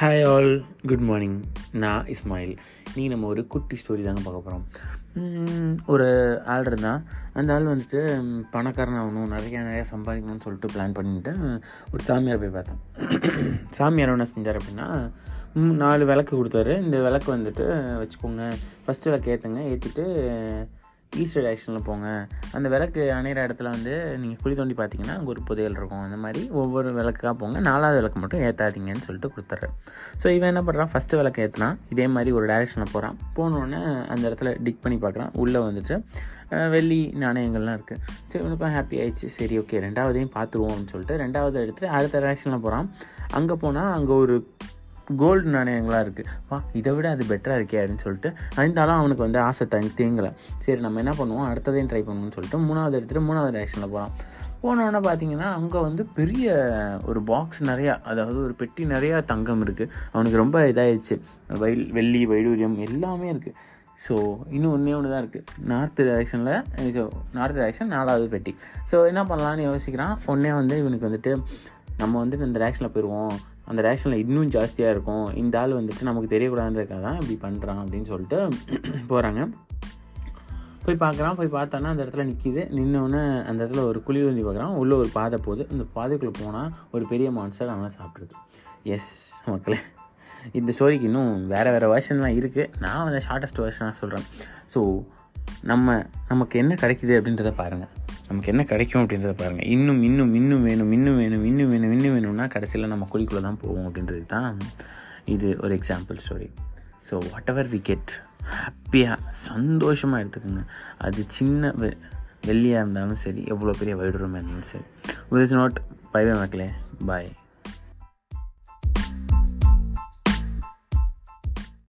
Hi all good morning நான் இஸ்மாயில் நீ நம்ம ஒரு குட்டி ஸ்டோரி தாங்க பார்க்க போகிறோம் ஒரு ஆள் இருந்தான் அந்த ஆள் வந்துட்டு பணக்காரன் ஆகணும் நிறையா நிறையா சம்பாதிக்கணும்னு சொல்லிட்டு பிளான் பண்ணிட்டு ஒரு சாமியார் போய் பார்த்தேன் சாமியார் என்ன செஞ்சார் அப்படின்னா நாலு விளக்கு கொடுத்தாரு. இந்த விளக்கு வந்துட்டு வச்சுக்கோங்க. ஃபஸ்ட்டு விளக்கு ஏற்றுங்க ஏற்றிட்டு ஈஸ்ட் டைரக்ஷனில் போங்க. அந்த விளக்கு அணையிற இடத்துல வந்து நீங்கள் குழி தோண்டி பார்த்தீங்கன்னா அங்கே ஒரு புதையல் இருக்கும். அந்த மாதிரி ஒவ்வொரு விளக்காக போங்க. நாலாவது விளக்கு மட்டும் ஏற்றாதீங்கன்னு சொல்லிட்டு கொடுத்துட்றேன். ஸோ இவன் என்ன பண்ணுறான் ஃபஸ்ட்டு விளக்கு ஏற்றினா இதே மாதிரி ஒரு டேரக்ஷனில் போகிறான் போனோடனே அந்த இடத்துல டிக் பண்ணி பார்க்குறான். உள்ளே வந்துட்டு வெள்ளி நாணயங்கள்லாம் இருக்குது சரி இவனுக்கும் ஹாப்பி ஆயிடுச்சு. சரி ஓகே ரெண்டாவதையும் பார்த்துருவோம்னு சொல்லிட்டு ரெண்டாவது எடுத்துகிட்டு அடுத்த டைரக்ஷனில் போகிறான் அங்கே போனால் அங்கே ஒரு கோல்டு நாணயங்களாக இருக்குது வா இதை விட அது பெட்டராக இருக்கே அப்படின்னு சொல்லிட்டு இருந்தாலும் அவனுக்கு வந்து ஆசை தங்கி தேங்கலை. சரி நம்ம என்ன பண்ணுவோம்? அடுத்ததையும் ட்ரை பண்ணுவோம்னு சொல்லிட்டு மூணாவது எடுத்துகிட்டு மூணாவது டைரக்ஷனில் போகிறான் போனோடனே பார்த்தீங்கன்னா அங்கே வந்து பெரிய ஒரு பாக்ஸ் நிறையா அதாவது ஒரு பெட்டி நிறையா தங்கம் இருக்குது அவனுக்கு ரொம்ப இதாகிடுச்சு வயல் வெள்ளி வைடூரியம் எல்லாமே இருக்குது ஸோ இன்னும் ஒன்றே ஒன்று தான் இருக்குது நார்த் டைரெக்ஷனில் ஸோ நார்த் டைரெக்ஷன் நாலாவது பெட்டி. ஸோ என்ன பண்ணலான்னு யோசிக்கிறான். ஒன்றே வந்து இவனுக்கு வந்துட்டு நம்ம வந்துட்டு இந்த டேரக்ஷனில் போயிடுவோம் அந்த டேரக்ஷனில் இன்னும் ஜாஸ்தியாக இருக்கும். இந்த ஆள் வந்துட்டு நமக்கு தெரியக்கூடாதுன்றதுக்காக தான் இப்படி பண்ணுறான் அப்படின்னு சொல்லிட்டு போகிறாங்க போய் பார்க்குறான் போய் பார்த்தோன்னா அந்த இடத்துல நிற்கிது நின்னோடனே அந்த இடத்துல ஒரு குழி வந்து பார்க்குறான் உள்ளே ஒரு பாதை போகுது. அந்த பாதைக்குள்ளே போனால் ஒரு பெரிய மான்ஸ்டர் அவனை சாப்பிட்ருது எஸ் மக்களே. இந்த ஸ்டோரிக்கு இன்னும் வேறு வேறு வேர்ஷன்லாம் இருக்குது நான் வந்து ஷார்ட்டஸ்ட் வேர்ஷனாக சொல்கிறேன் ஸோ நம்ம நமக்கு என்ன கிடைக்குது அப்படின்றத பாருங்கள் நமக்கு என்ன கிடைக்கும் அப்படின்றத பாருங்கள் இன்னும் இன்னும் இன்னும் வேணும் இன்னும் வேணும் இன்னும் வேணும் இன்னும் வேணும்னா கடைசியில் நம்ம குழிக்குள்ளே தான் போவோம் அப்படின்றது தான் இது ஒரு example story so whatever we get ஹாப்பியாக சந்தோஷமாக எடுத்துக்கோங்க. அது சின்ன வெ வெள்ளியாக இருந்தாலும் சரி எவ்வளோ பெரிய வைடூரமாக இருந்தாலும் சரி. வித் இஸ் நாட் பை மக்களே. பாய்